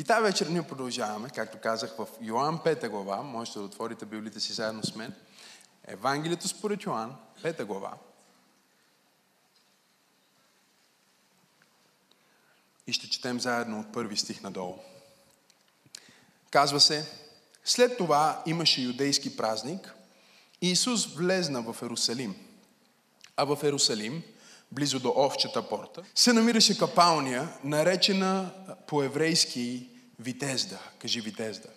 И тази вечер ние продължаваме, както казах, в Йоан 5 глава. Можете да отворите Библията си заедно с мен. Евангелието според Йоан, 5 глава. И ще четем заедно от първи стих надолу. Казва се, след това имаше юдейски празник и Исус влезна в Ерусалим. А в Ерусалим, близо до овчета порта, се намираше капалния, наречена по-еврейски Витезда. Кажи Витезда.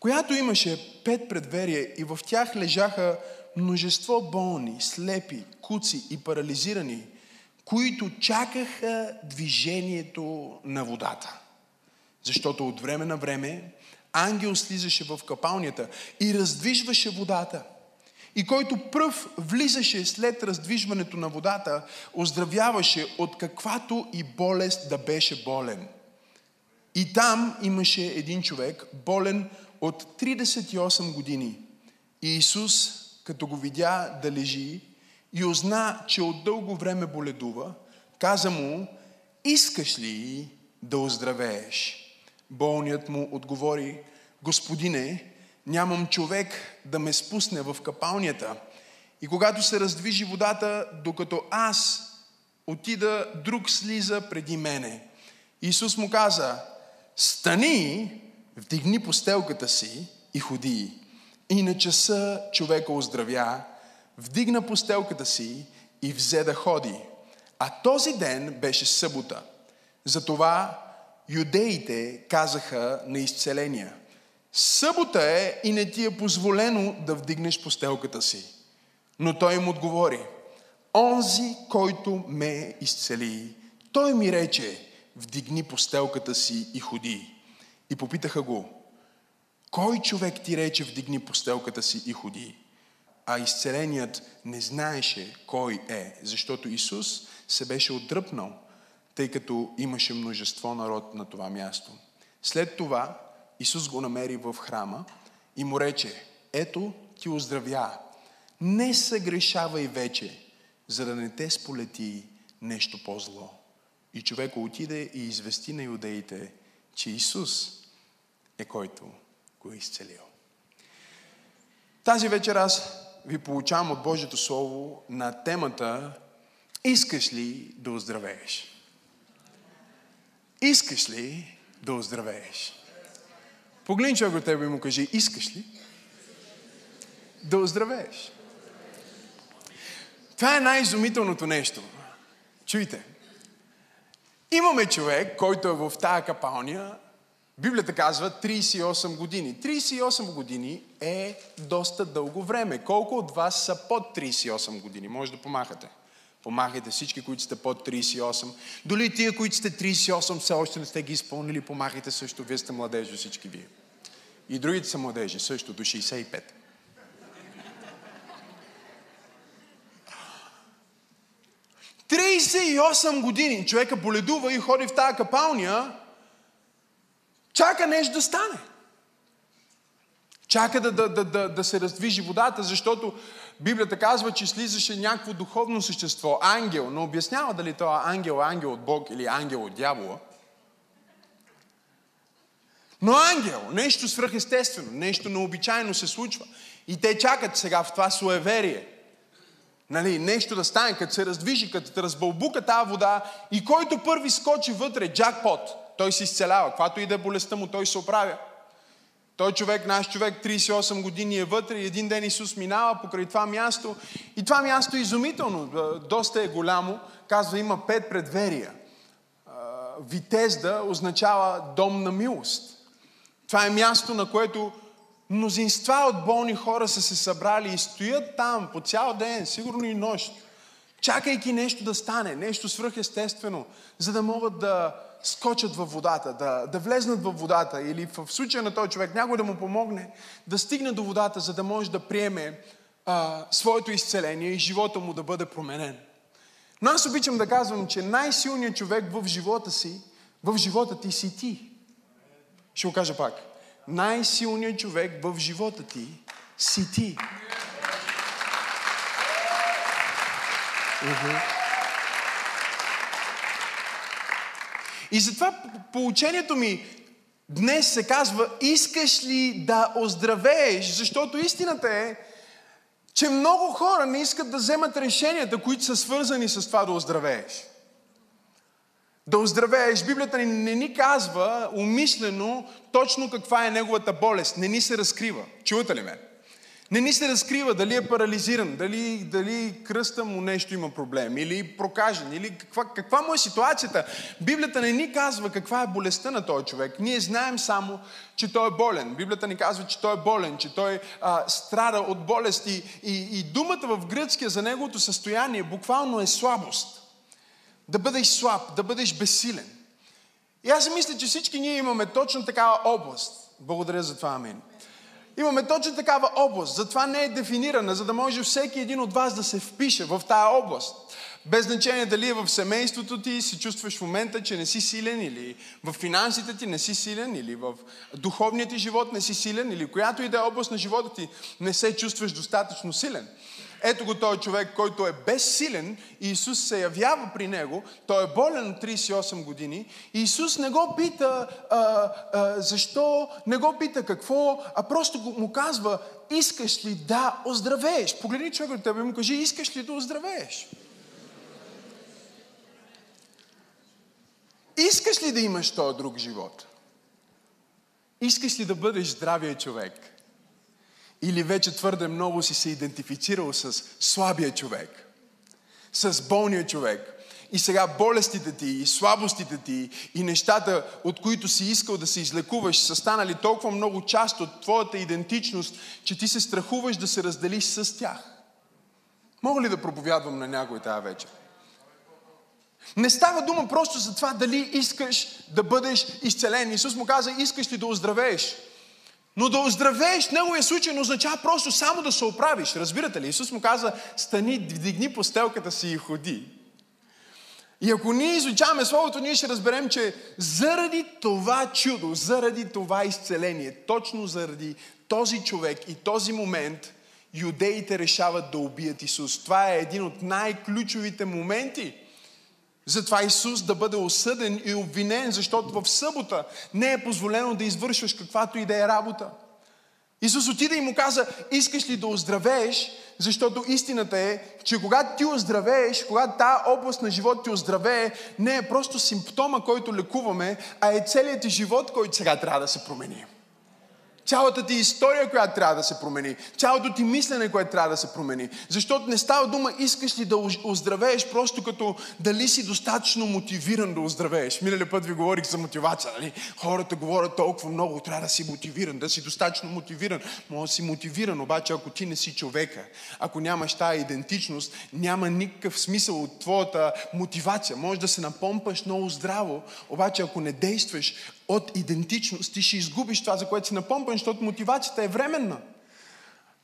Която имаше пет предверия и в тях лежаха множество болни, слепи, куци и парализирани, които чакаха движението на водата. Защото от време на време ангел слизаше в капалнята и раздвижваше водата. И който пръв влизаше след раздвижването на водата, оздравяваше от каквато и болест да беше болен. И там имаше един човек, болен от 38 години. И Исус, като го видя да лежи и узна, че от дълго време боледува, каза му, искаш ли да оздравееш? Болният му отговори, Господине, нямам човек да ме спусне в капалнята. И когато се раздвижи водата, докато аз отида, друг слиза преди мене. Исус му каза, стани, вдигни постелката си и ходи. И на часа човека оздравя, вдигна постелката си и взе да ходи. А този ден беше събота. Затова юдеите казаха на изцеления. Събота е и не ти е позволено да вдигнеш постелката си. Но той им отговори, онзи, който ме изцели, той ми рече, вдигни постелката си и ходи. И попитаха го, кой човек ти рече, вдигни постелката си и ходи? А изцеленият не знаеше кой е, защото Исус се беше отдръпнал тъй като имаше множество народ на това място. След това Исус го намери в храма и му рече, ето ти оздравя, не съгрешавай вече, за да не те сполети нещо по-зло. И човек отиде и извести на юдеите, че Исус е който го е изцелил. Тази вечер аз ви получавам от Божието Слово на темата Искаш ли да оздравееш? Искаш ли да оздравееш? Погледни човек от тебе и му кажи, искаш ли да оздравееш? Това е най-изумителното нещо. Чуйте. Имаме човек, който е в тая капалния, Библията казва 38 години. 38 години е доста дълго време. Колко от вас са под 38 години? Може да помахате. Помахайте всички, които сте под 38. Доли тия, които сте 38, все още не сте ги изпълнили, помахайте също. Вие сте младежи, всички вие. И другите са младежи, също до 65. Тридесет години човека боледува и ходи в тази капалня, чака нещо да стане. Чака да, да, да, да, да се раздвижи водата, защото Библията казва, че слизаше някакво духовно същество, ангел, но обяснява дали това ангел е ангел от Бог или ангел от дявола. Но ангел, нещо свръхестествено, нещо необичайно се случва. И те чакат сега в това суеверие. Нали, нещо да стане, като се раздвижи, като се разбълбука тази вода и който първи скочи вътре, джакпот, той се изцелява. Каквато и да е болестта му, той се оправя. Той човек, наш човек, 38 години е вътре и един ден Исус минава покрай това място. И това място е изумително, доста е голямо. Казва, има пет предверия. Витезда означава дом на милост. Това е място, на което мнозинства от болни хора са се събрали и стоят там по цял ден, сигурно и нощ, чакайки нещо да стане, нещо свръхестествено, за да могат да скочат във водата, да, да влезнат във водата или в случая на този човек някой да му помогне да стигне до водата, за да може да приеме а, своето изцеление и живота му да бъде променен. Но аз обичам да казвам, че най-силният човек в живота си, в живота ти си ти. Ще го кажа пак. Най-силният човек в живота ти си ти. И затова получението ми днес се казва, искаш ли да оздравееш? Защото истината е, че много хора не искат да вземат решенията, които са свързани с това да оздравееш. Да оздравееш. Библията ни не ни казва умишлено точно каква е неговата болест. Не ни се разкрива. Чувате ли ме? Не ни се разкрива дали е парализиран, дали, дали кръста му нещо има проблем, или прокажен, или каква, каква му е ситуацията. Библията не ни казва каква е болестта на този човек. Ние знаем само, че той е болен. Библията ни казва, че той е болен, че той а, страда от болести. И, и думата в гръцкия за неговото състояние буквално е слабост. Да бъдеш слаб, да бъдеш безсилен. И аз мисля, че всички ние имаме точно такава област. Благодаря за това, амин. Имаме точно такава област. Затова не е дефинирана, за да може всеки един от вас да се впише в тая област. Без значение дали е в семейството ти се чувстваш в момента, че не си силен, или в финансите ти не си силен, или в духовния ти живот не си силен, или която и да е област на живота ти не се чувстваш достатъчно силен. Ето го този човек, който е безсилен Исус се явява при него. Той е болен от 38 години Исус не го пита а, а, защо, не го пита какво, а просто му казва, искаш ли да оздравееш? Погледни човек от тебе и му кажи, искаш ли да оздравееш? Искаш ли да имаш този друг живот? Искаш ли да бъдеш здравия човек? Или вече твърде много си се идентифицирал с слабия човек, с болния човек. И сега болестите ти, и слабостите ти, и нещата, от които си искал да се излекуваш, са станали толкова много част от твоята идентичност, че ти се страхуваш да се разделиш с тях. Мога ли да проповядвам на някой тази вечер? Не става дума просто за това дали искаш да бъдеш изцелен. Исус му каза, искаш ли да оздравееш? Но да оздравееш в неговия случай не означава просто само да се оправиш. Разбирате ли? Исус му каза, стани, вдигни постелката си и ходи. И ако ние изучаваме Словото, ние ще разберем, че заради това чудо, заради това изцеление, точно заради този човек и този момент, юдеите решават да убият Исус. Това е един от най-ключовите моменти – затова Исус да бъде осъден и обвинен, защото в събота не е позволено да извършваш каквато и да е работа. Исус отиде и му каза, искаш ли да оздравееш, защото истината е, че когато ти оздравееш, когато тази област на живота ти оздравее, не е просто симптома, който лекуваме, а е целият ти живот, който сега трябва да се промени цялата ти история, която трябва да се промени, цялото ти мислене, което трябва да се промени. Защото не става дума, искаш ли да оздравееш, просто като дали си достатъчно мотивиран да оздравееш. Миналия път ви говорих за мотивация, нали? Хората говорят толкова много, трябва да си мотивиран, да си достатъчно мотивиран. Може да си мотивиран, обаче ако ти не си човека, ако нямаш тази идентичност, няма никакъв смисъл от твоята мотивация. Може да се напомпаш много здраво, обаче ако не действаш, от идентичност, ти ще изгубиш това, за което си напомпан, защото мотивацията е временна.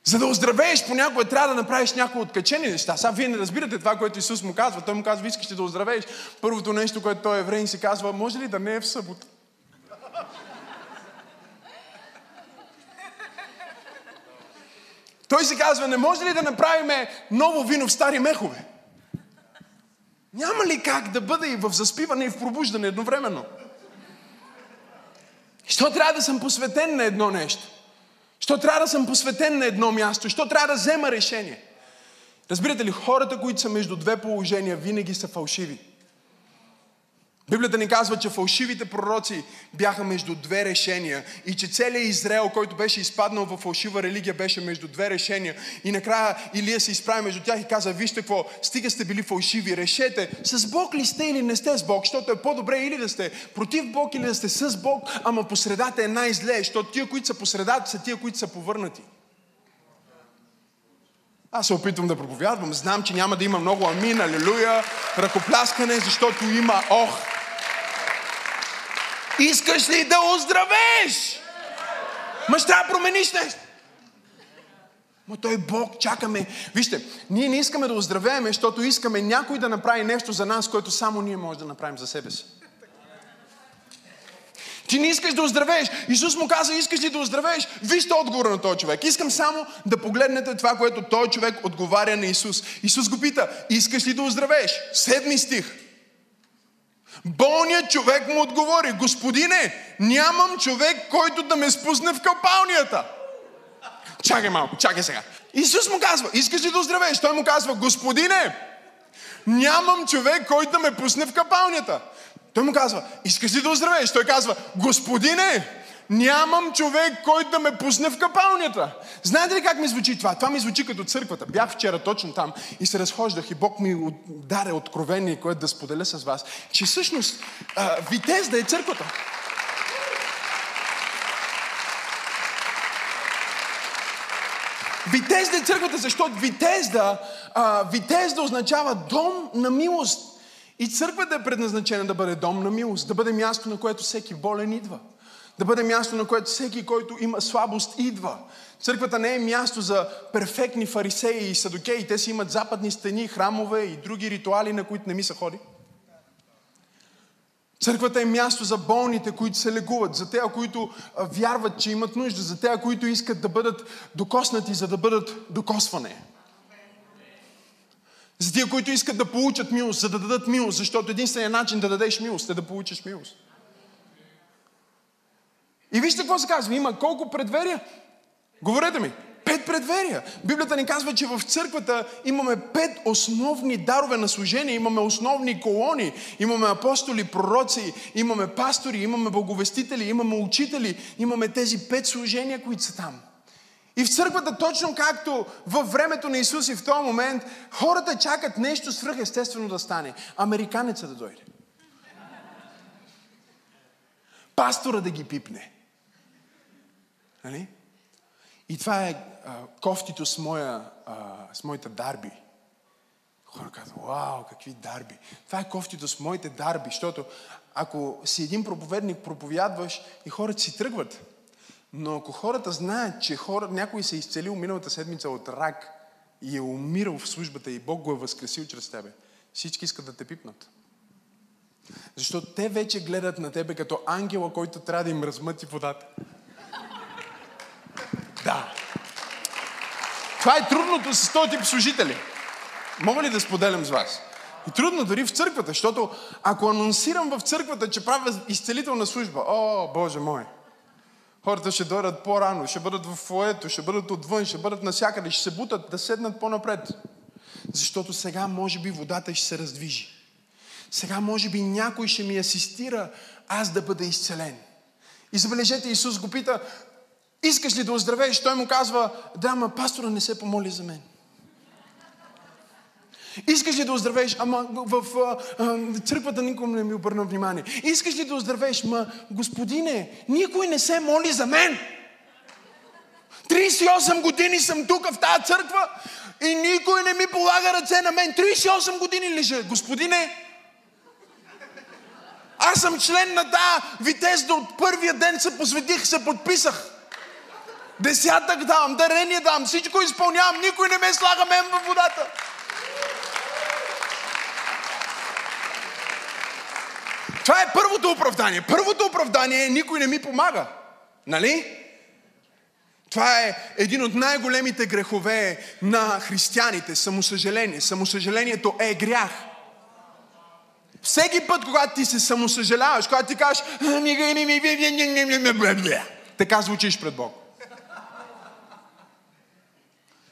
За да оздравееш, понякога трябва да направиш някои откачени неща. Сега вие не разбирате това, което Исус му казва. Той му казва, искаш да оздравееш. Първото нещо, което той евреин си казва, може ли да не е в събота? Той си казва, не може ли да направим ново вино в стари мехове? Няма ли как да бъде и в заспиване и в пробуждане едновременно? Що трябва да съм посветен на едно нещо? Що трябва да съм посветен на едно място? Що трябва да взема решение? Разбирате ли, хората, които са между две положения, винаги са фалшиви. Библията ни казва, че фалшивите пророци бяха между две решения и че целият Израел, който беше изпаднал в фалшива религия, беше между две решения. И накрая Илия се изправи между тях и каза, вижте какво, стига сте били фалшиви, решете, с Бог ли сте или не сте с Бог, защото е по-добре или да сте против Бог или да сте с Бог, ама по средата е най-зле, защото тия, които са по средата, са тия, които са повърнати. Аз се опитвам да проповядвам. Знам, че няма да има много амин, алелуя, ръкопляскане, защото има ох. Искаш ли да оздравееш? Ма ще трябва да промениш нещо. Ма той Бог, чакаме. Вижте, ние не искаме да оздравеем, защото искаме някой да направи нещо за нас, което само ние можем да направим за себе си. Ти не искаш да оздравееш. Исус му каза, искаш ли да оздравееш? Вижте отговора на този човек. Искам само да погледнете това, което този човек отговаря на Исус. Исус го пита, искаш ли да оздравееш? Седми стих. Болният човек му отговори, Господине, нямам човек, който да ме спусне в капалнията. Чакай малко, чакай сега. Исус му казва, искаш ли да оздравееш? Той му казва, Господине, нямам човек, който да ме пусне в капалнята. Той му казва, искаш ли да оздравееш? Той казва, Господине, нямам човек, който да ме пусне в капалнята. Знаете ли как ми звучи това? Това ми звучи като църквата. Бях вчера точно там и се разхождах и Бог ми даде откровение, което да споделя с вас, че всъщност а, Витез да е църквата. Витезда е църквата, защото Витезда, а, Витезда означава дом на милост. И църквата е предназначена да бъде дом на милост, да бъде място, на което всеки болен идва. Да бъде място, на което всеки, който има слабост, идва. Църквата не е място за перфектни фарисеи и садокеи. Те си имат западни стени, храмове и други ритуали, на които не ми се ходи. Църквата е място за болните, които се лекуват, за тези, които вярват, че имат нужда, за тези, които искат да бъдат докоснати, за да бъдат докосване. За тези, които искат да получат милост, за да дадат милост, защото единственият начин да дадеш милост е да получиш милост. И вижте какво се казва. Има колко предверия? Говорете ми. Пет предверия. Библията ни казва, че в църквата имаме пет основни дарове на служение, имаме основни колони, имаме апостоли, пророци, имаме пастори, имаме боговестители, имаме учители, имаме тези пет служения, които са там. И в църквата, точно както във времето на Исус и в този момент, хората чакат нещо свръхестествено да стане. Американеца да дойде. Пастора да ги пипне. Нали? И това е а, кофтито с, моя, а, с моите дарби. Хора казват, вау, какви дарби. Това е кофтито с моите дарби, защото ако си един проповедник, проповядваш и хората си тръгват. Но ако хората знаят, че хора, някой се е изцелил миналата седмица от рак и е умирал в службата и Бог го е възкресил чрез тебе, всички искат да те пипнат. Защото те вече гледат на тебе като ангела, който трябва да им размъти водата. Да. Това е трудното с този тип служители. Мога ли да споделям с вас? И трудно дори в църквата, защото ако анонсирам в църквата, че правя изцелителна служба, о, Боже мой, хората ще дойдат по-рано, ще бъдат в фоето, ще бъдат отвън, ще бъдат насякъде, ще се бутат да седнат по-напред. Защото сега може би водата ще се раздвижи. Сега може би някой ще ми асистира аз да бъда изцелен. И забележете, Исус го пита, Искаш ли да оздравееш? Той му казва, да, ма пастора не се помоли за мен. Искаш ли да оздравееш? Ама в а, а, църквата никой не ми обърна внимание. Искаш ли да оздравееш? Ма, господине, никой не се моли за мен. 38 години съм тук в тази църква и никой не ми полага ръце на мен. 38 години лежа. Господине, аз съм член на тази витезда от първия ден се посветих, се подписах. Десятък давам, дарение давам, всичко изпълнявам, никой не ме слага мен във водата. Това е първото оправдание. Първото оправдание е никой не ми помага. Нали? Това е един от най-големите грехове на християните. Самосъжаление. Самосъжалението е грях. Всеки път, когато ти се самосъжаляваш, когато ти кажеш, така звучиш пред Бог.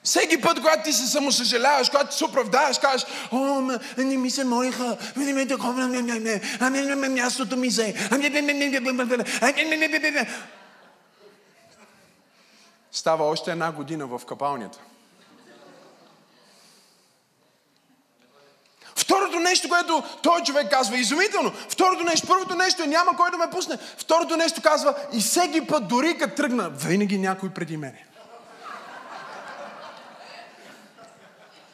Всеки път, когато ти се самосъжаляваш, когато ти се оправдаваш, кажеш, о, не ми се молиха, не ми такова, не, не, не, ами не, мястото ми се, Става още една година в капалнята. Второто нещо, което той човек казва, изумително. Второто нещо, първото нещо е няма кой да ме пусне. Второто нещо казва, и всеки път, дори като тръгна, винаги някой преди мене.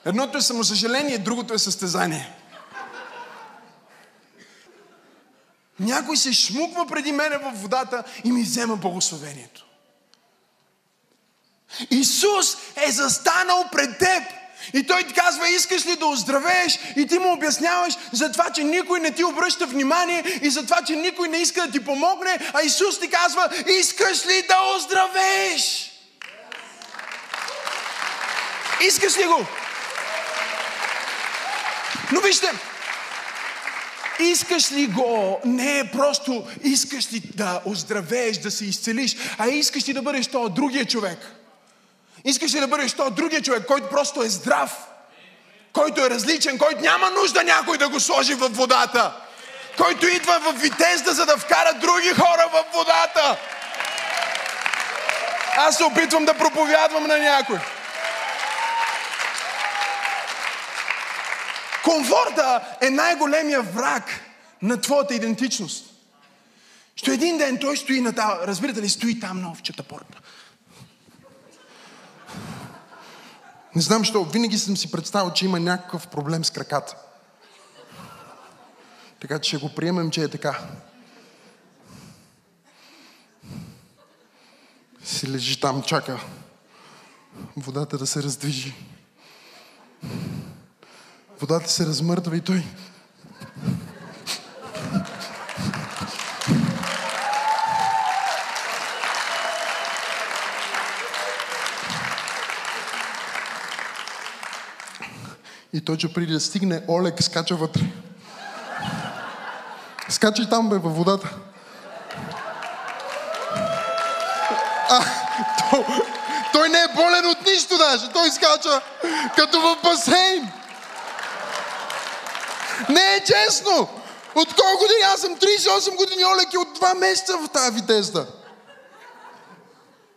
Едното е самосъжаление, другото е състезание. Някой се шмуква преди мене в водата и ми взема благословението. Исус е застанал пред теб. И той ти казва, искаш ли да оздравееш? И ти му обясняваш за това, че никой не ти обръща внимание и за това, че никой не иска да ти помогне. А Исус ти казва, искаш ли да оздравееш? Искаш ли го? Но вижте, Искаш ли го? Не е просто искаш ли да оздравееш, да се изцелиш, а искаш ли да бъдеш то другия човек. Искаш ли да бъдеш то другия човек, който просто е здрав, който е различен, който няма нужда някой да го сложи в водата, който идва в Витезда, за да вкара други хора в водата. Аз се опитвам да проповядвам на някой. Комфорта е най-големия враг на твоята идентичност. Що един ден той стои на тази, разбирате ли, стои там на овчета порта. Не знам, що винаги съм си представил, че има някакъв проблем с краката. Така че ще го приемем, че е така. Си лежи там, чака водата да се раздвижи. Водата се размърдва и той И точно преди да стигне, Олег скача вътре. Скача там, бе, във водата. А, той, той не е болен от нищо даже. Той скача като в басейн. Не е честно. От колко години? Аз съм 38 години, Олег е от 2 месеца в тази витезда.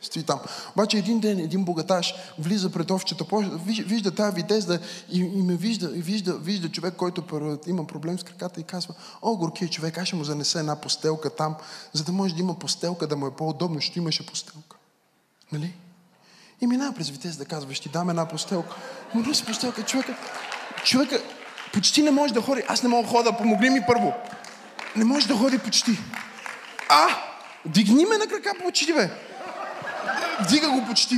Стои там. Обаче един ден един богаташ влиза пред овчета, вижда тази витезда и, и ме вижда, и вижда, вижда човек, който има проблем с краката и казва, о, горкия човек, аз ще му занеса една постелка там, за да може да има постелка, да му е по-удобно, защото имаше постелка. Нали? И минава през витезда, казва, ще ти дам една постелка. Му носи постелка, човека, човека почти не може да ходи. Аз не мога да хода, помогни ми първо. Не може да ходи почти. А, дигни ме на крака почти, бе. Дига го почти.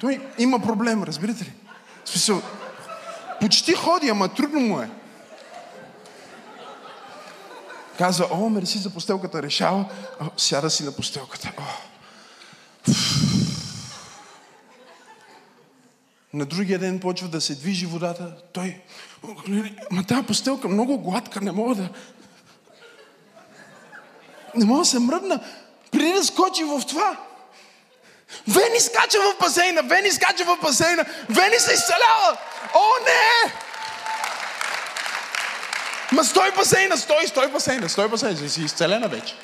Той има проблем, разбирате ли? В смисъл, почти ходи, ама трудно му е. Казва, о, мерси за постелката, решава, о, сяда си на постелката. О. На другия ден почва да се движи водата. Той, ма тази постелка много гладка, не мога да... Не мога да се мръдна. Преди да скочи в това, Вени скача в басейна, Вени скача в басейна, Вени се изцелява. О, не! Ма стой басейна, стой, стой басейна, стой басейна, си изцелена вече.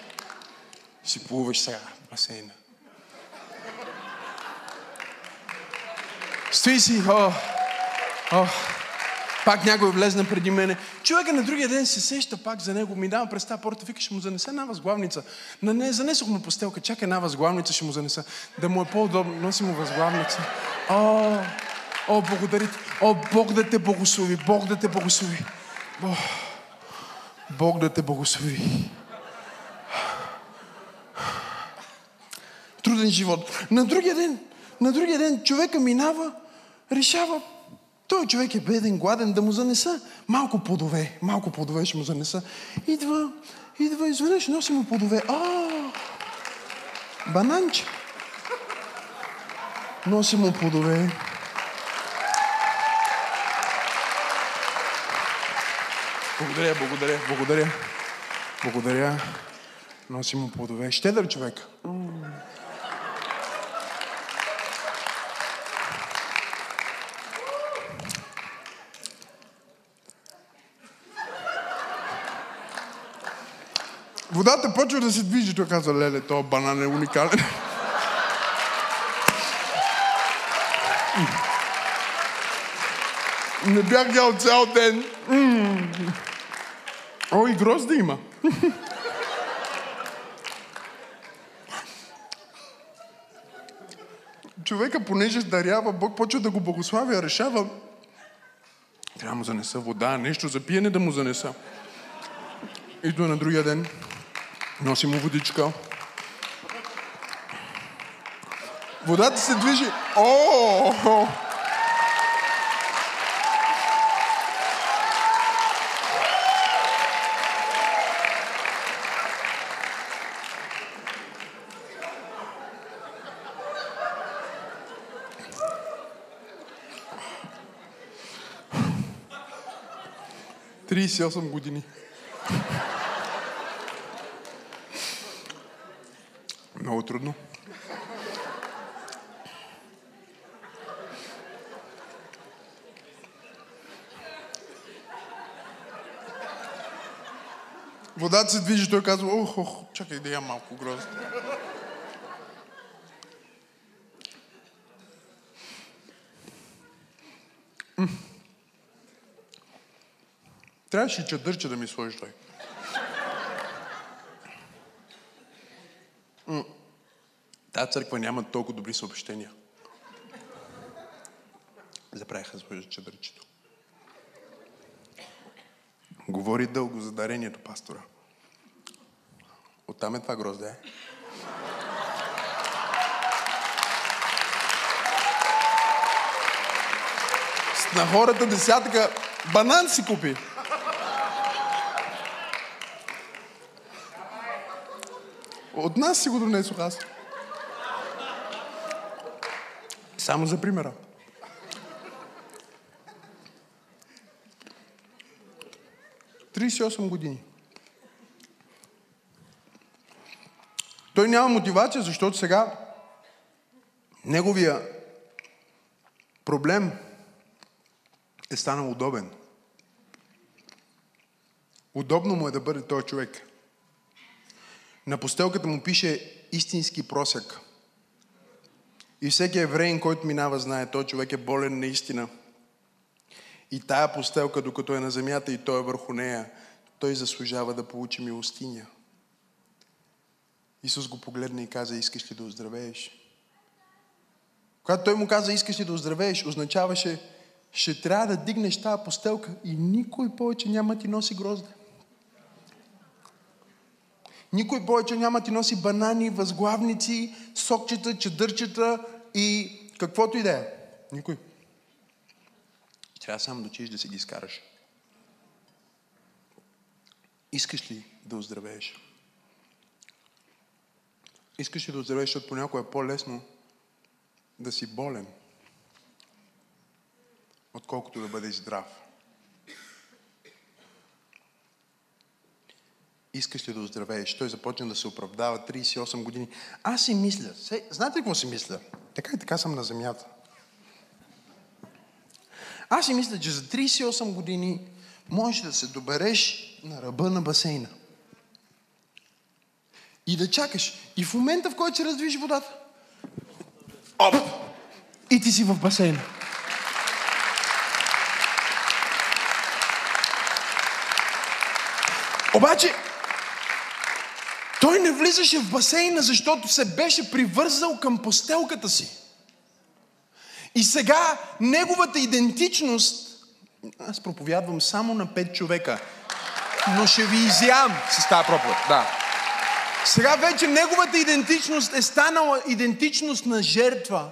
Си плуваш сега басейна. Стои си, о, о, пак някой влезна преди мене. Човека на другия ден се сеща пак за него, ми дава през тази порта, вика, ще му занеса една възглавница. На не, занесох му постелка, чакай една възглавница, ще му занеса. Да му е по-удобно, носи му възглавница. О, о, благодаря ти. О, Бог да те благослови, Бог да те благослови. О, Бог да те благослови. Труден живот. На другия ден, на другия ден човека минава, решава той човек е беден, гладен, да му занеса малко плодове. Малко плодове ще му занеса. Идва, идва, изведнъж носи му плодове. А, бананче. Носи му плодове. Благодаря, благодаря, благодаря. Благодаря. Носи му плодове. Щедър човек. Водата почва да се движи. Той каза, леле, този банан е уникален. Не бях ял цял ден. О, и грозди има. Човека, понеже дарява, Бог почва да го благославя, решава. Трябва да му занеса вода, нещо за пиене да му занеса. Идва на другия ден. Носи му водичка. Водата се движи. О! Тридесет години. Много трудно. Водата се движи, той казва, ох, ох, чакай да я малко грозно. Трябваше чадърче да ми сложиш той. Тая църква няма толкова добри съобщения. Заправиха сложат чадърчето. Говори дълго за дарението, пастора. Оттам е това грозде. На хората десятъка банан си купи. От нас си го донесох аз. Само за примера. Тридесет осем години. Той няма мотивация, защото сега неговия проблем е станал удобен. Удобно му е да бъде този човек. На постелката му пише истински просек. И всеки евреин, който минава, знае, той човек е болен наистина. И тая постелка, докато е на земята и той е върху нея, той заслужава да получи милостиня. Исус го погледна и каза, искаш ли да оздравееш? Когато той му каза, искаш ли да оздравееш, означаваше, ще трябва да дигнеш тази постелка и никой повече няма ти носи грозде. Никой повече няма ти носи банани, възглавници, сокчета, чадърчета и каквото и да е. Никой. Трябва само да учиш да си ги изкараш. Искаш ли да оздравееш? Искаш ли да оздравееш, защото понякога е по-лесно да си болен, отколкото да бъдеш здрав. Искаш ли да оздравееш? Той започна да се оправдава 38 години. Аз си мисля, се, знаете ли какво си мисля? Така и така съм на земята. Аз си мисля, че за 38 години можеш да се добереш на ръба на басейна. И да чакаш. И в момента, в който се раздвижи водата, оп! И ти си в басейна. Обаче, той не влизаше в басейна, защото се беше привързал към постелката си. И сега неговата идентичност, аз проповядвам само на пет човека, но ще ви изям с тази проповед. Да. Сега вече неговата идентичност е станала идентичност на жертва.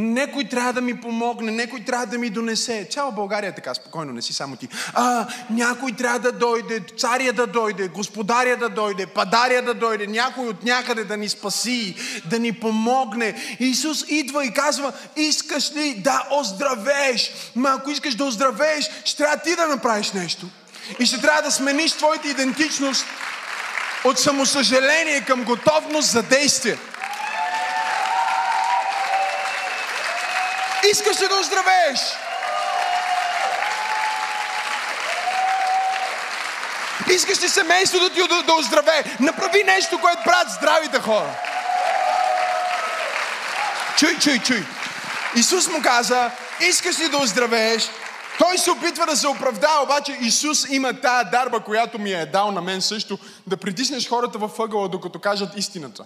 Некой трябва да ми помогне, некой трябва да ми донесе. Цяла България е така, спокойно, не си само ти. А, някой трябва да дойде, царя да дойде, господаря да дойде, падаря да дойде, някой от някъде да ни спаси, да ни помогне. Исус идва и казва, искаш ли да оздравееш? Ма ако искаш да оздравееш, ще трябва ти да направиш нещо. И ще трябва да смениш твоята идентичност от самосъжаление към готовност за действие. Искаш ли да оздравееш? Искаш ли семейството ти да, да оздравее? Направи нещо, което правят здравите хора. Чуй, чуй, чуй. Исус му каза, искаш ли да оздравееш? Той се опитва да се оправда, обаче Исус има тая дарба, която ми е дал на мен също, да притиснеш хората във ъгъла, докато кажат истината.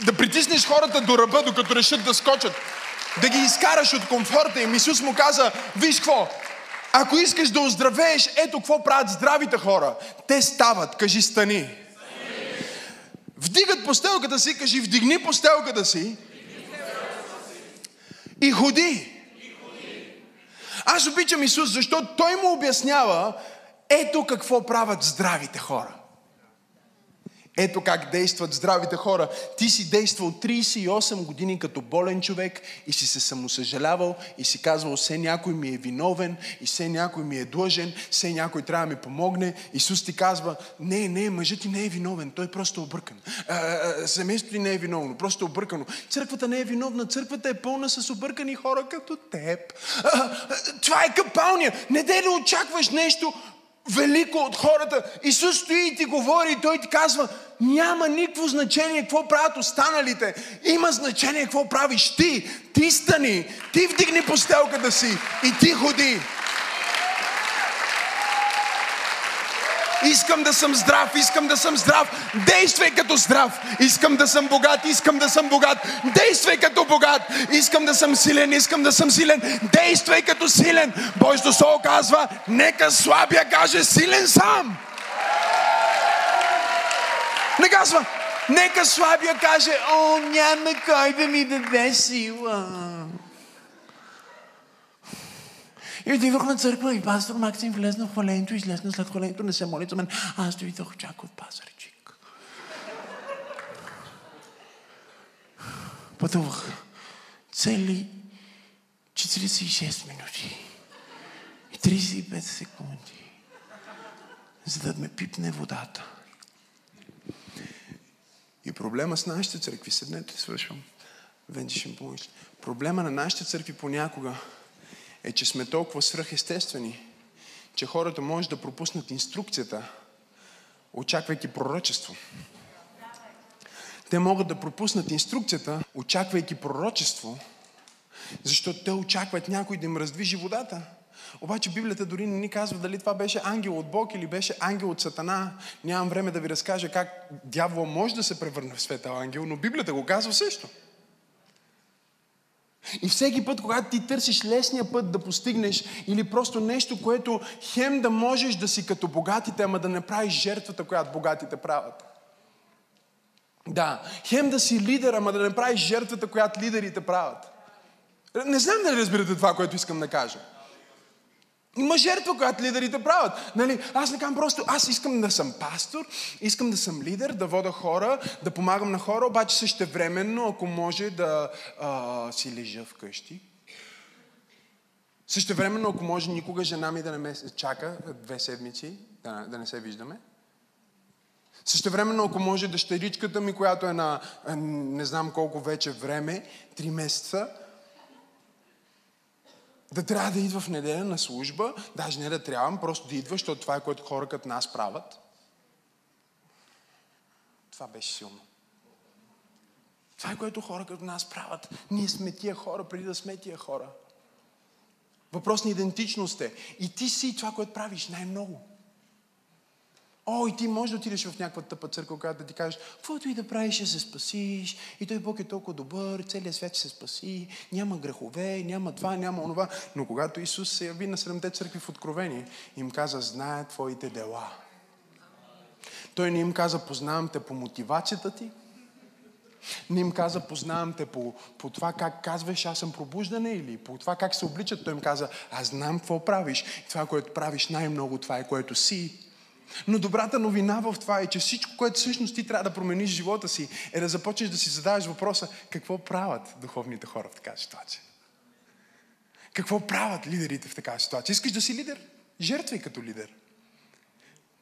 Да притиснеш хората до ръба, докато решат да скочат. Да ги изкараш от комфорта им. Исус му каза, виж какво, ако искаш да оздравееш, ето какво правят здравите хора. Те стават, кажи стани. Вдигат постелката си, кажи вдигни постелката си. И ходи. Аз обичам Исус, защото Той му обяснява ето какво правят здравите хора. Ето как действат здравите хора. Ти си действал 38 години като болен човек и си се самосъжалявал и си казвал, все някой ми е виновен и все някой ми е длъжен, все някой трябва да ми помогне. Исус ти казва, не, не, мъжът ти не е виновен, той просто е объркан. Семейството ти не е виновно, просто объркано. Църквата не е виновна, църквата е пълна с объркани хора като теб. А, а, това е капалния. Не дай да очакваш нещо велико от хората. Исус стои и ти говори и той ти казва, няма никакво значение какво правят останалите. Има значение какво правиш ти. Ти стани, ти вдигни постелката си и ти ходи. Искам да съм здрав, искам да съм здрав. Действай като здрав. Искам да съм богат, искам да съм богат. Действай като богат. Искам да съм силен, искам да съм силен. Действай като силен. Божието Слово казва, нека слабия каже силен сам. Не казва, нека слабия каже, о, няма кой да ми даде сила. И отивах на църква и пастор Максим влезна в хвалението, излезна след хвалението, не се моли за мен. Аз дойдох чак от Пазарчик. Пътувах цели 46 минути и 35 секунди, за да ме пипне водата. И проблема с нашите църкви, седнете, свършвам, Венди ще ми помогнеш. Проблема на нашите църкви понякога е, че сме толкова свръхестествени, че хората може да пропуснат инструкцията, очаквайки пророчество. Те могат да пропуснат инструкцията, очаквайки пророчество, защото те очакват някой да им раздвижи водата. Обаче Библията дори не ни казва дали това беше ангел от Бог или беше ангел от Сатана. Нямам време да ви разкажа как дявола може да се превърне в светъл ангел, но Библията го казва също. И всеки път, когато ти търсиш лесния път да постигнеш или просто нещо, което хем да можеш да си като богатите, ама да не правиш жертвата, която богатите правят. Да, хем да си лидер, ама да не правиш жертвата, която лидерите правят. Не знам дали разбирате това, което искам да кажа. Има жертва, която лидерите правят. Нали? Аз не казвам просто, аз искам да съм пастор, искам да съм лидер, да вода хора, да помагам на хора, обаче също временно, ако може да а, си лежа вкъщи. Също времено, ако може никога жена ми да не ме чака две седмици, да, да не се виждаме. Също времено, ако може дъщеричката ми, която е на не знам колко вече време, три месеца, да трябва да идва в неделя на служба, даже не да трябвам, просто да идва, защото това е което хора като нас правят. Това беше силно. Това е което хора като нас правят. Ние сме тия хора, преди да сме тия хора. Въпрос на идентичност е. И ти си това, което правиш най-много. О, и ти можеш да отидеш в някаква тъпа църква, която да ти кажеш, каквото и да правиш, ще се спасиш, и той Бог е толкова добър, целият свят ще се спаси, няма грехове, няма това, няма онова. Но когато Исус се яви на седемте църкви в Откровение, им каза, знае твоите дела. Той не им каза, познавам те по мотивацията ти, не им каза, познавам те по, по това как казваш, аз съм пробуждане или по това как се обличат. Той им каза, аз знам какво правиш. Това, което правиш най-много, това е което си. Но добрата новина в това е, че всичко, което всъщност ти трябва да промениш живота си, е да започнеш да си задаваш въпроса какво правят духовните хора в такава ситуация. Какво правят лидерите в такава ситуация? Искаш да си лидер? Жертвай като лидер.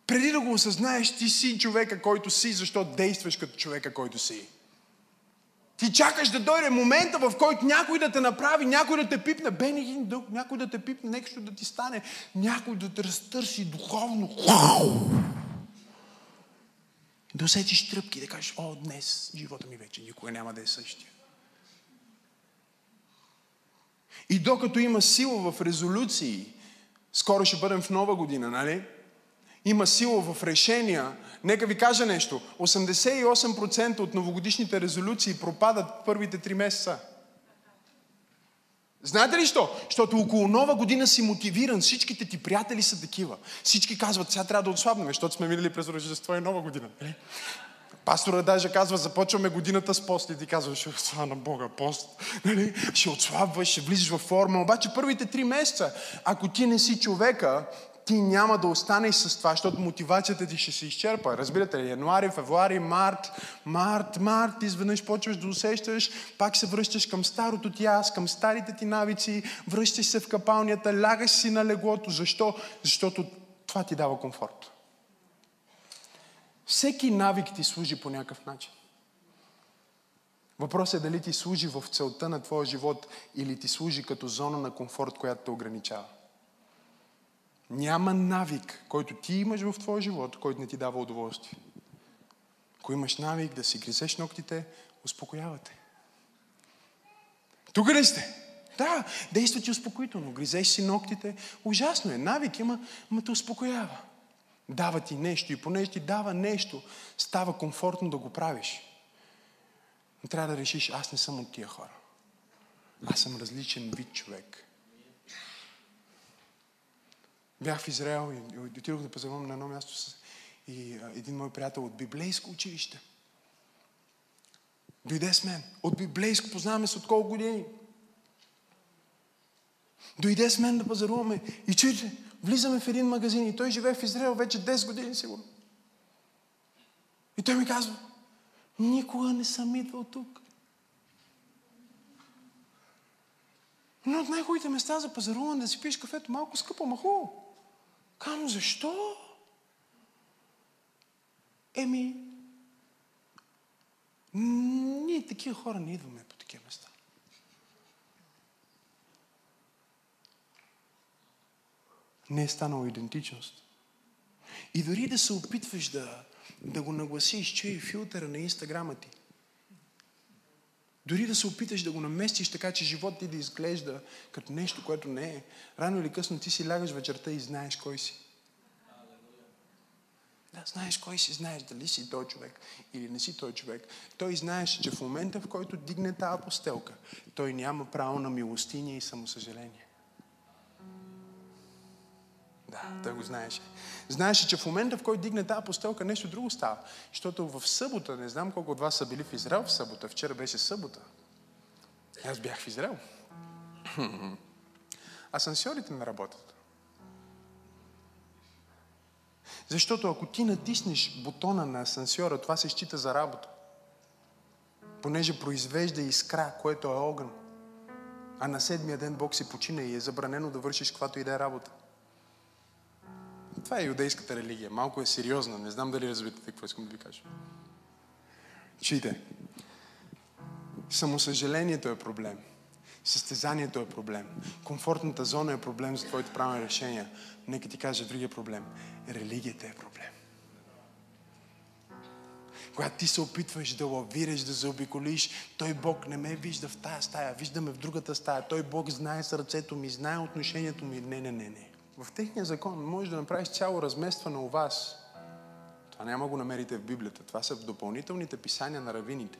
Преди да го осъзнаеш, ти си човека, който си, защото действаш като човека, който си. Ти чакаш да дойде момента, в който някой да те направи, някой да те пипне, бен един дълг, някой да те пипне, нещо да ти стане, някой да те разтърси духовно. Да усетиш тръпки, да кажеш, о, днес живота ми вече никога няма да е същия. И докато има сила в резолюции, скоро ще бъдем в нова година, нали? има сила в решения. Нека ви кажа нещо. 88% от новогодишните резолюции пропадат първите три месеца. Знаете ли що? Защото около нова година си мотивиран. Всичките ти приятели са такива. Всички казват, сега трябва да отслабнем, защото сме минали през Рождество и нова година. Нали? Пастора даже казва, започваме годината с пост и ти казва, ще слава на Бога пост. Нали? Ще отслабваш, ще влизаш във форма. Обаче първите три месеца, ако ти не си човека, ти няма да останеш с това, защото мотивацията ти ще се изчерпа. Разбирате ли? Януари, февруари, март, март, март, изведнъж почваш да усещаш, пак се връщаш към старото ти аз, към старите ти навици, връщаш се в капалнята, лягаш си на леглото. Защо? Защото това ти дава комфорт. Всеки навик ти служи по някакъв начин. Въпросът е дали ти служи в целта на твоя живот или ти служи като зона на комфорт, която те ограничава. Няма навик, който ти имаш в твоя живот, който не ти дава удоволствие. Ако имаш навик да си гризеш ногтите, успокоявате. Тук ли сте? Да, действа ти успокоително. Гризеш си ногтите. Ужасно е. Навик има, ма те успокоява. Дава ти нещо и понеже ти дава нещо, става комфортно да го правиш. Но трябва да решиш, аз не съм от тия хора. Аз съм различен вид човек. Бях в Израел и отидох да позовам на едно място с и един мой приятел от библейско училище. Дойде с мен. От библейско познаваме се от колко години. Дойде с мен да пазаруваме. И чуйте, влизаме в един магазин и той живее в Израел вече 10 години сигурно. И той ми казва, никога не съм идвал тук. Но от най-хубавите места за пазаруване да си пиеш кафето малко скъпо, ма хубаво. Кам, защо? Еми, ние такива хора не идваме по такива места. Не е станало идентичност. И дори да се опитваш да, да го нагласиш, че е филтъра на инстаграма ти, дори да се опиташ да го наместиш така, че живот ти да изглежда като нещо, което не е. Рано или късно ти си лягаш вечерта и знаеш кой си. Да, знаеш кой си, знаеш дали си той човек или не си той човек. Той знаеше, че в момента, в който дигне тази постелка, той няма право на милостиня и самосъжаление. Да, той го знаеше. Знаеше, че в момента, в който дигне тази постелка, нещо друго става. Защото в събота, не знам колко от вас са били в Израел в събота, вчера беше събота. Аз бях в Израел. Асансьорите не работят. Защото ако ти натиснеш бутона на асансьора, това се счита за работа. Понеже произвежда искра, което е огън. А на седмия ден Бог си почина и е забранено да вършиш каквато и да е работа. Това е юдейската религия. Малко е сериозна. Не знам дали разбирате какво искам да ви кажа. Чуйте. Самосъжалението е проблем. Състезанието е проблем. Комфортната зона е проблем за твоите правилни решения. Нека ти кажа другия проблем. Религията е проблем. Когато ти се опитваш да лавираш, да заобиколиш, той Бог не ме вижда в тая стая, виждаме в другата стая. Той Бог знае сърцето ми, знае отношението ми. Не, не, не, не. В техния закон може да направиш цяло разместване у вас. Това няма го намерите в Библията. Това са допълнителните писания на равините,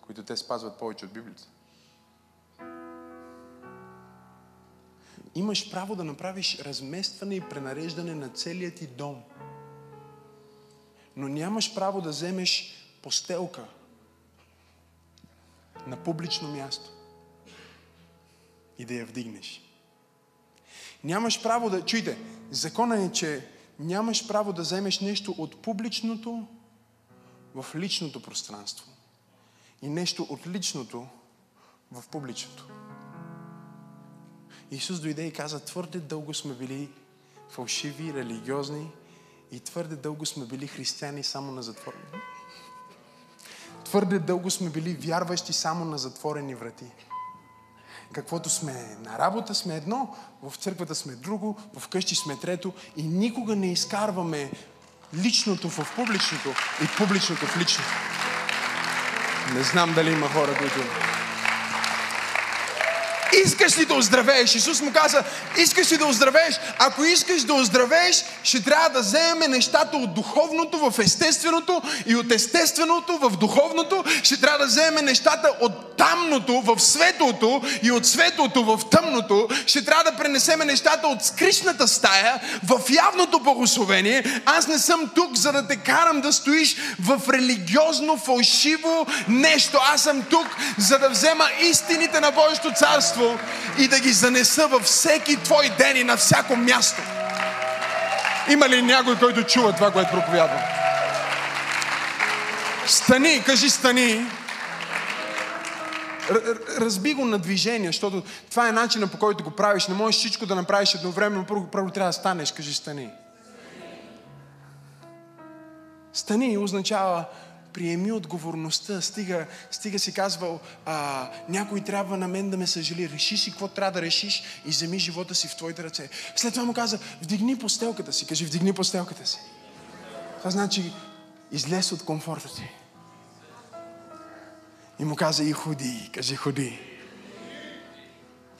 които те спазват повече от Библията. Имаш право да направиш разместване и пренареждане на целият ти дом. Но нямаш право да вземеш постелка на публично място и да я вдигнеш. Нямаш право да... Чуйте, закона е, че нямаш право да вземеш нещо от публичното в личното пространство и нещо от личното в публичното. Исус дойде и каза, твърде дълго сме били фалшиви, религиозни и твърде дълго сме били християни само на затворени. Твърде дълго сме били вярващи само на затворени врати. Каквото сме на работа сме едно, в църквата сме друго, в къщи сме трето и никога не изкарваме личното в публичното и публичното в личното. Не знам дали има хора, които Искаш ли да оздравееш? Исус му каза, искаш ли да оздравееш? Ако искаш да оздравееш, ще трябва да вземем нещата от духовното в естественото и от естественото в духовното. Ще трябва да вземем нещата от тамното в светлото и от светлото в тъмното. Ще трябва да пренесеме нещата от скришната стая в явното благословение. Аз не съм тук, за да те карам да стоиш в религиозно, фалшиво нещо. Аз съм тук, за да взема истините на Божието царство и да ги занеса във всеки твой ден и на всяко място. Има ли някой, който чува това, което проповядвам? Стани, кажи стани. Разби го на движение, защото това е начинът по който го правиш. Не можеш всичко да направиш едновременно. Първо, първо трябва да станеш. Кажи стани. Стани означава приеми отговорността. Стига, стига си казвал, а, някой трябва на мен да ме съжали. Реши си какво трябва да решиш и вземи живота си в твоите ръце. След това му каза, вдигни постелката си. Кажи, вдигни постелката си. Това значи, излез от комфорта си. И му каза, и ходи. Кажи, ходи.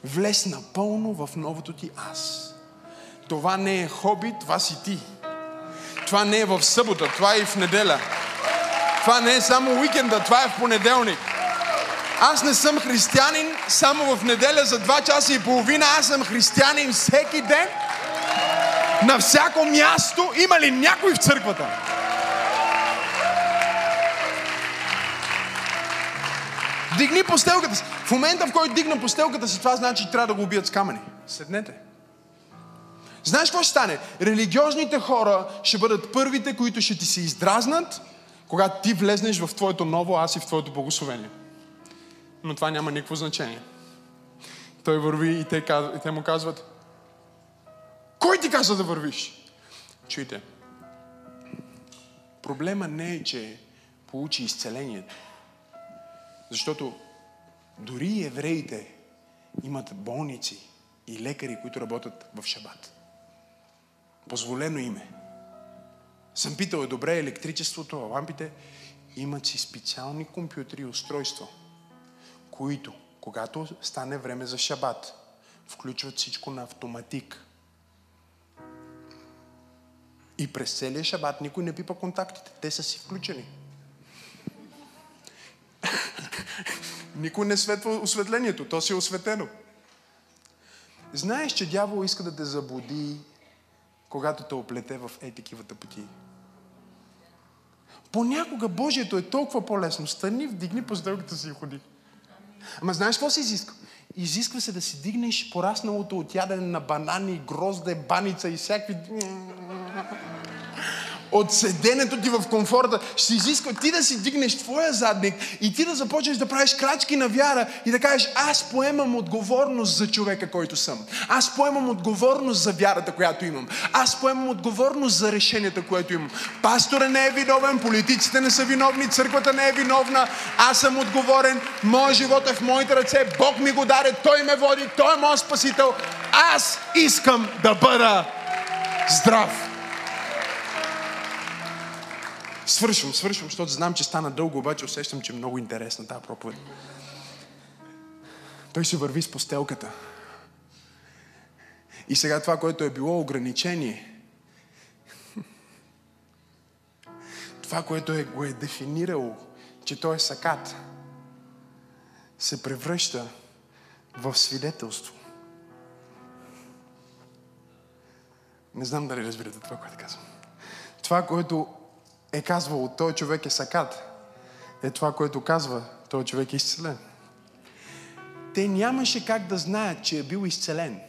Влез напълно в новото ти аз. Това не е хоби, това си ти. Това не е в събота, това е и в неделя. Това не е само уикенда, това е в понеделник. Аз не съм християнин само в неделя за два часа и половина. Аз съм християнин всеки ден. На всяко място. Има ли някой в църквата? Дигни постелката си. В момента, в който дигна постелката си, това значи, че трябва да го убият с камъни. Седнете. Знаеш какво ще стане? Религиозните хора ще бъдат първите, които ще ти се издразнат, когато ти влезнеш в твоето ново аз и в твоето благословение. Но това няма никакво значение. Той върви и те, и те му казват, кой ти каза да вървиш? Чуйте, проблема не е, че получи изцелението. Защото дори евреите имат болници и лекари, които работят в шабат. Позволено име. Съм питал, е добре електричеството, лампите. Имат си специални компютри и устройства, които, когато стане време за шабат, включват всичко на автоматик. И през целия шабат никой не пипа контактите. Те са си включени. Никой не светва осветлението. То си е осветено. Знаеш, че дявол иска да те заблуди, когато те оплете в е такива тъпоти. Понякога Божието е толкова по-лесно. Стани, вдигни постелката си и ходи. Ама знаеш какво се изисква? Изисква се да си дигнеш порасналото от ядене на банани, грозде, баница и всякакви от седенето ти в комфорта, ще изисква ти да си дигнеш твоя задник и ти да започнеш да правиш крачки на вяра и да кажеш, аз поемам отговорност за човека, който съм. Аз поемам отговорност за вярата, която имам. Аз поемам отговорност за решенията, което имам. Пастора не е виновен, политиците не са виновни, църквата не е виновна. Аз съм отговорен, моят живот е в моите ръце, Бог ми го даде, Той ме води, Той е моят спасител. Аз искам да бъда здрав. Свършвам, свършвам, защото знам, че стана дълго, обаче усещам, че е много интересна тази проповед. Той се върви с постелката. И сега това, което е било ограничение, това, което е, го е дефинирало, че той е сакат, се превръща в свидетелство. Не знам дали разбирате това, което казвам. Това, което е казвало, той човек е сакат, е това, което казва, той човек е изцелен. Те нямаше как да знаят, че е бил изцелен.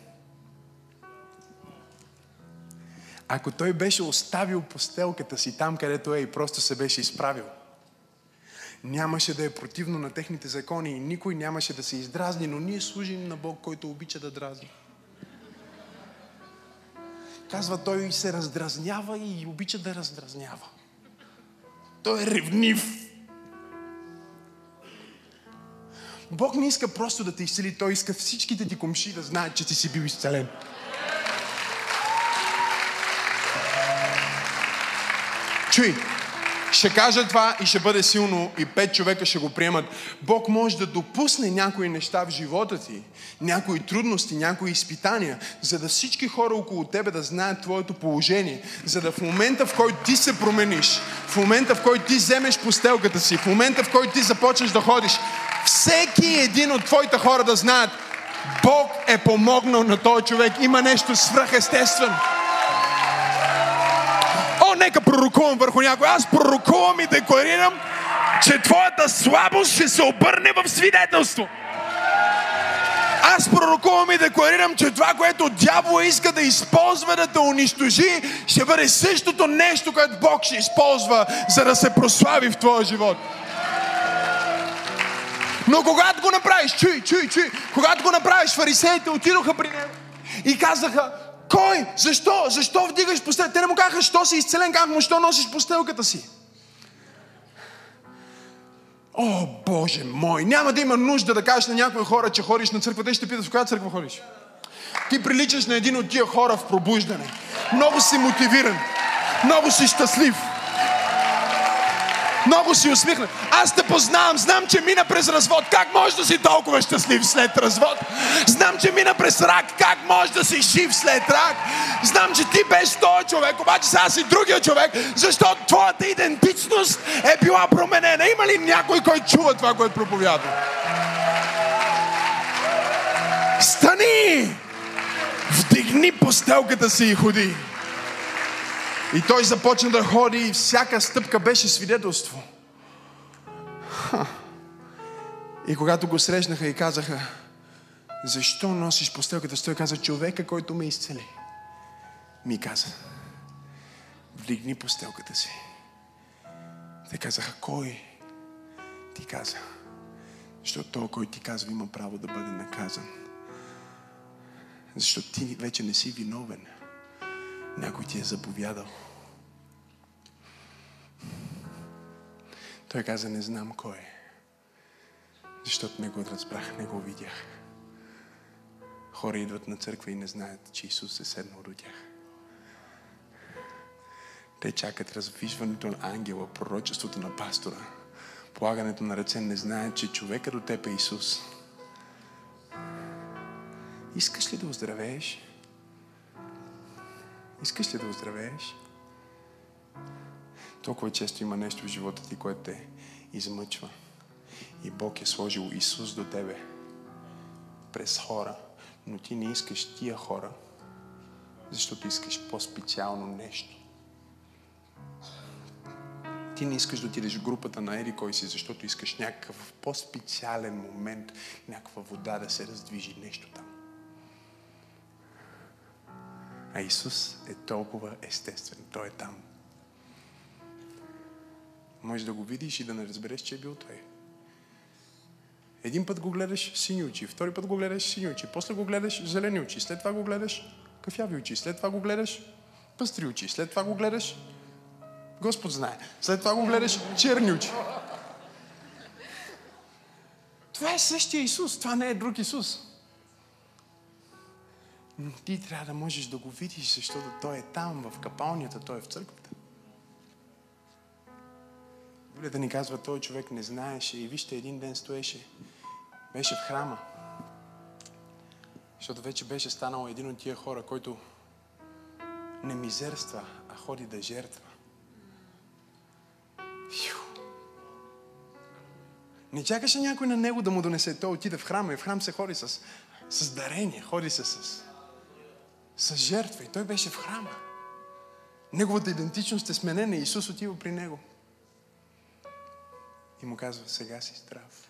Ако той беше оставил постелката си там, където е и просто се беше изправил, нямаше да е противно на техните закони и никой нямаше да се издразни, но ние служим на Бог, който обича да дразни. Казва, той се раздразнява и обича да раздразнява. Той е ревнив. Бог не иска просто да те изцели, Той иска всичките ти комши да знаят, че ти си бил изцелен. Чуй, ще кажа това и ще бъде силно и пет човека ще го приемат. Бог може да допусне някои неща в живота ти, някои трудности, някои изпитания, за да всички хора около тебе да знаят твоето положение, за да в момента, в който ти се промениш, в момента, в който ти вземеш постелката си, в момента, в който ти започнеш да ходиш, всеки един от твоите хора да знаят, Бог е помогнал на този човек. Има нещо свръхестествено. Пророкувам върху някой. Аз пророкувам и декларирам, че твоята слабост ще се обърне в свидетелство. Аз пророкувам и декларирам, че това, което дявола иска да използва да те унищожи, ще бъде същото нещо, което Бог ще използва, за да се прослави в твоя живот. Но когато го направиш, чуй, чуй, чуй, когато го направиш, фарисеите отидоха при него и казаха, кой? Защо? Защо вдигаш постелката? Те не му казаха, що си изцелен, как му, що носиш постелката си? О, Боже мой! Няма да има нужда да кажеш на някои хора, че ходиш на църква. Те ще питат в коя църква ходиш. Ти приличаш на един от тия хора в пробуждане. Много си мотивиран. Много си щастлив. Много си усмихнат. Аз те познавам, знам, че мина през развод. Как можеш да си толкова щастлив след развод? Знам, че мина през рак. Как можеш да си жив след рак? Знам, че ти беше този човек, обаче сега си другия човек, защото твоята идентичност е била променена. Има ли някой, който чува това, което проповядва? Стани! Вдигни постелката си и ходи. И той започна да ходи и всяка стъпка беше свидетелство. Ха. И когато го срещнаха и казаха, защо носиш постелката? Той каза, човека, който ме изцели. Ми каза, вдигни постелката си. Те казаха, кой? Ти каза. Защото той, който ти казва, има право да бъде наказан. Защото ти вече не си виновен. Някой ти е заповядал. Той каза, не знам кой е. Защото не го разбрах, не го видях. Хора идват на църква и не знаят, че Исус е седнал до тях. Те чакат развижването на ангела, пророчеството на пастора, полагането на ръце. Не знаят, че човека до теб е Исус. Искаш ли да оздравееш? Искаш ли да оздравееш? Толкова често има нещо в живота ти, което те измъчва. И Бог е сложил Исус до тебе през хора, но ти не искаш тия хора, защото искаш по-специално нещо. Ти не искаш да отидеш в групата на Ери кой си, защото искаш някакъв по-специален момент, някаква вода да се раздвижи нещо там. А Исус е толкова естествен. Той е там. Можеш да го видиш и да не разбереш, че е бил Той. Един път го гледаш сини очи, втори път го гледаш сини очи, после го гледаш зелени очи, след това го гледаш кафяви очи, след това го гледаш пъстри очи, след това го гледаш Господ знае, след това го гледаш черни очи. Това е същия Исус, това не е друг Исус. Ти трябва да можеш да го видиш, защото Той е там, в капалнята, Той е в църквата. Библията ни казва, той човек не знаеше и вижте, един ден стоеше, беше в храма. Защото вече беше станал един от тия хора, който не мизерства, а ходи да жертва. Фью. Не чакаше някой на него да му донесе. Той отиде в храма и в храм се ходи с, с дарение, ходи се с, с жертва. И той беше в храма. Неговата идентичност е сменена и Исус отива при него. И му казва, сега си здрав.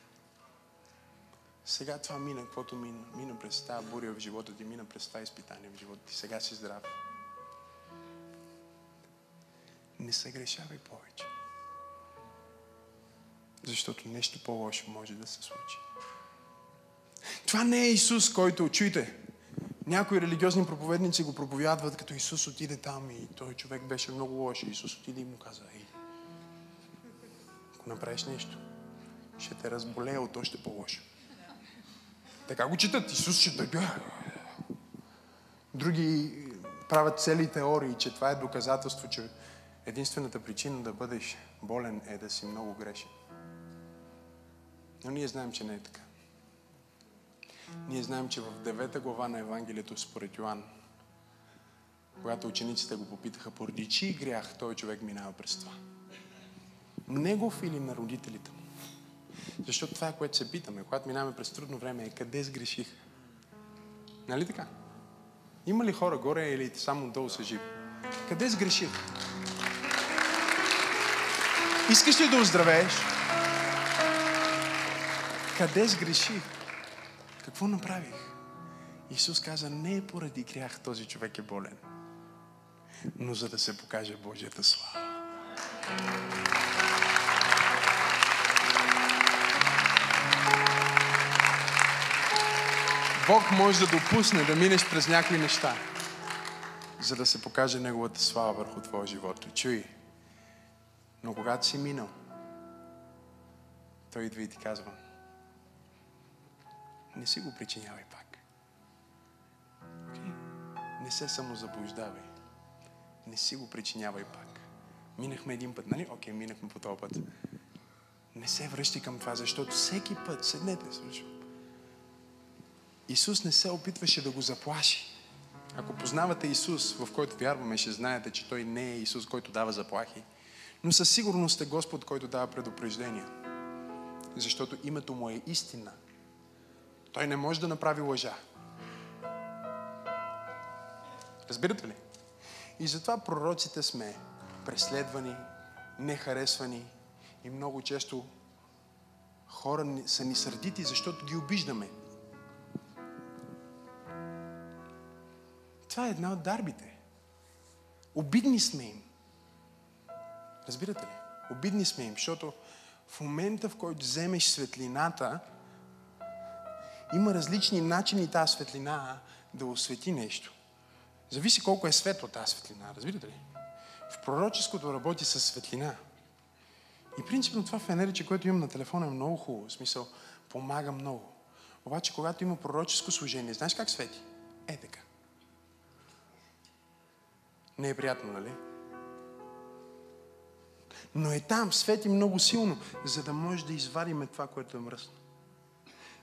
Сега това мина, каквото мина. Мина през тази буря в живота ти, мина през това изпитание в живота ти. Сега си здрав. Не се грешавай повече. Защото нещо по-лошо може да се случи. Това не е Исус, който, чуйте, някои религиозни проповедници го проповядват, като Исус отиде там и той човек беше много лош. Исус отиде и му каза, ей, ако направиш нещо, ще те разболее от още по-лошо. Така го четат. Исус ще дойде. Други правят цели теории, че това е доказателство, че единствената причина да бъдеш болен е да си много грешен. Но ние знаем, че не е така. Ние знаем, че в девета глава на Евангелието според Йоанн, когато учениците го попитаха, поради чий грях той човек минава през това. Негов или на родителите му? Защото това е което се питаме, когато минаваме през трудно време, е къде сгреших? Нали така? Има ли хора горе или само долу са живи? Къде сгреших? Искаш ли да оздравееш? Къде сгреших? Какво направих? Исус каза, не е поради грях този човек е болен, но за да се покаже Божията слава. Бог може да допусне да минеш през някакви неща, за да се покаже Неговата слава върху твоя живот. Чуй, но когато си минал, Той идва и ти казва, не си го причинявай пак. Okay? Не се самозаблуждавай. Не си го причинявай пак. Минахме един път, нали? Окей, минахме по този път. Не се връщи към това, защото всеки път, седнете, слушам. Исус не се опитваше да го заплаши. Ако познавате Исус, в който вярваме, ще знаете, че Той не е Исус, който дава заплахи. Но със сигурност е Господ, който дава предупреждения. Защото името Му е истина. Той не може да направи лъжа. Разбирате ли? И затова пророците сме преследвани, нехаресвани и много често хора са ни сърдити, защото ги обиждаме. Това е една от дарбите. Обидни сме им. Разбирате ли? Обидни сме им, защото в момента, в който вземеш светлината, има различни начини тази светлина да освети нещо. Зависи колко е светло тази светлина, разбирате ли? В пророческото работи с светлина. И принципно това фенерче, което имам на телефона е много хубаво. В смисъл, помага много. Обаче, когато има пророческо служение, знаеш как свети? Е така. Не е приятно, нали? Но е там, свети много силно, за да може да извадиме това, което е мръсно.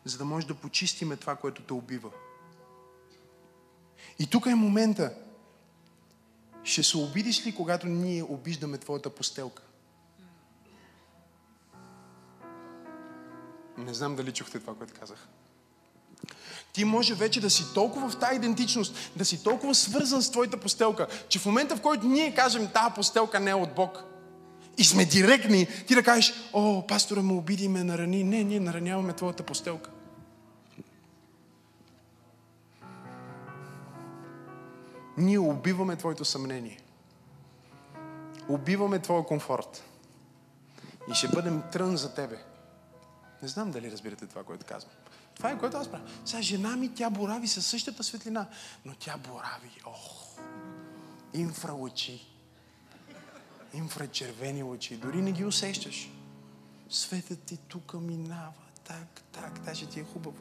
За да може да почистиме това, което те убива. И тук е момента. Ще се обидиш ли, когато ние обиждаме твоята постелка? Не знам дали чухте това, което казах. Ти може вече да си толкова в тази идентичност, да си толкова свързан с твоята постелка, че в момента, в който ние кажем, тази постелка не е от Бог, и сме директни, ти да кажеш, о, пастора ме обиди, ме нарани. Не, ние нараняваме твоята постелка. Ние убиваме твоето съмнение. Убиваме твоя комфорт. И ще бъдем трън за тебе. Не знам дали разбирате това, което казвам. Това е което аз правя. Сега жена ми, тя борави със същата светлина, но тя борави, ох, инфралъчи, инфрачервени лъчи. Дори не ги усещаш. Светът ти тук минава, так, так, даже ти е хубаво.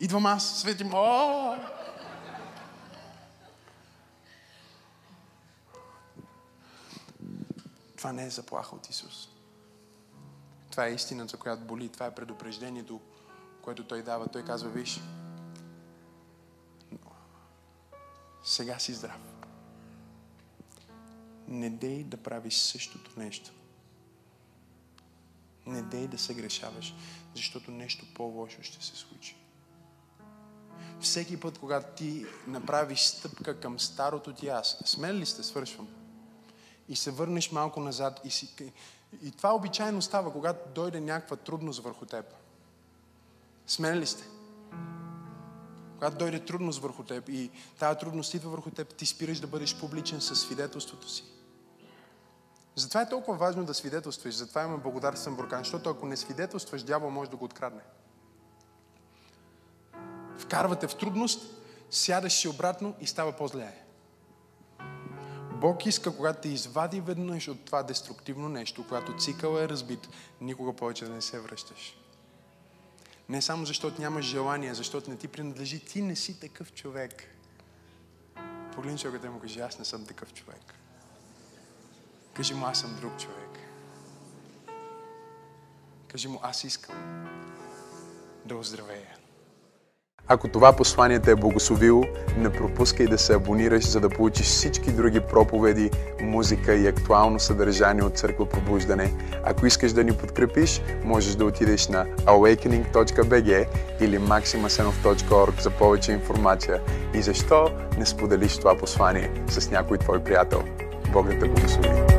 Идвам аз, светим, о! Това не е заплаха от Исус. Това е истината, която боли. Това е предупреждението, което Той дава. Той казва, виж, сега си здрав. Не дей да правиш същото нещо. Не дей да се грешаваш, защото нещо по-лошо ще се случи. Всеки път, когато ти направиш стъпка към старото ти аз, смел ли сте, свършвам, и се върнеш малко назад и си, и това обичайно става, когато дойде някаква трудност върху теб. Смен ли сте? Когато дойде трудност върху теб и тази трудност идва върху теб, ти спираш да бъдеш публичен със свидетелството си. Затова е толкова важно да свидетелстваш. Затова има благодарствен буркан, защото ако не свидетелстваш, дявол може да го открадне. Вкарвате в трудност, сядаш си обратно и става по-зле. Бог иска, когато те извади веднъж от това деструктивно нещо, когато цикъл е разбит, никога повече да не се връщаш. Не само защото нямаш желание, защото не ти принадлежи, ти не си такъв човек. Погледни човекът и му кажи, аз не съм такъв човек. Кажи му, аз съм друг човек. Кажи му, аз искам да оздравея. Ако това послание те е благословило, не пропускай да се абонираш, за да получиш всички други проповеди, музика и актуално съдържание от Църква Пробуждане. Ако искаш да ни подкрепиш, можеш да отидеш на awakening.bg или maximasenov.org за повече информация. И защо не споделиш това послание с някой твой приятел? Бог да те благослови!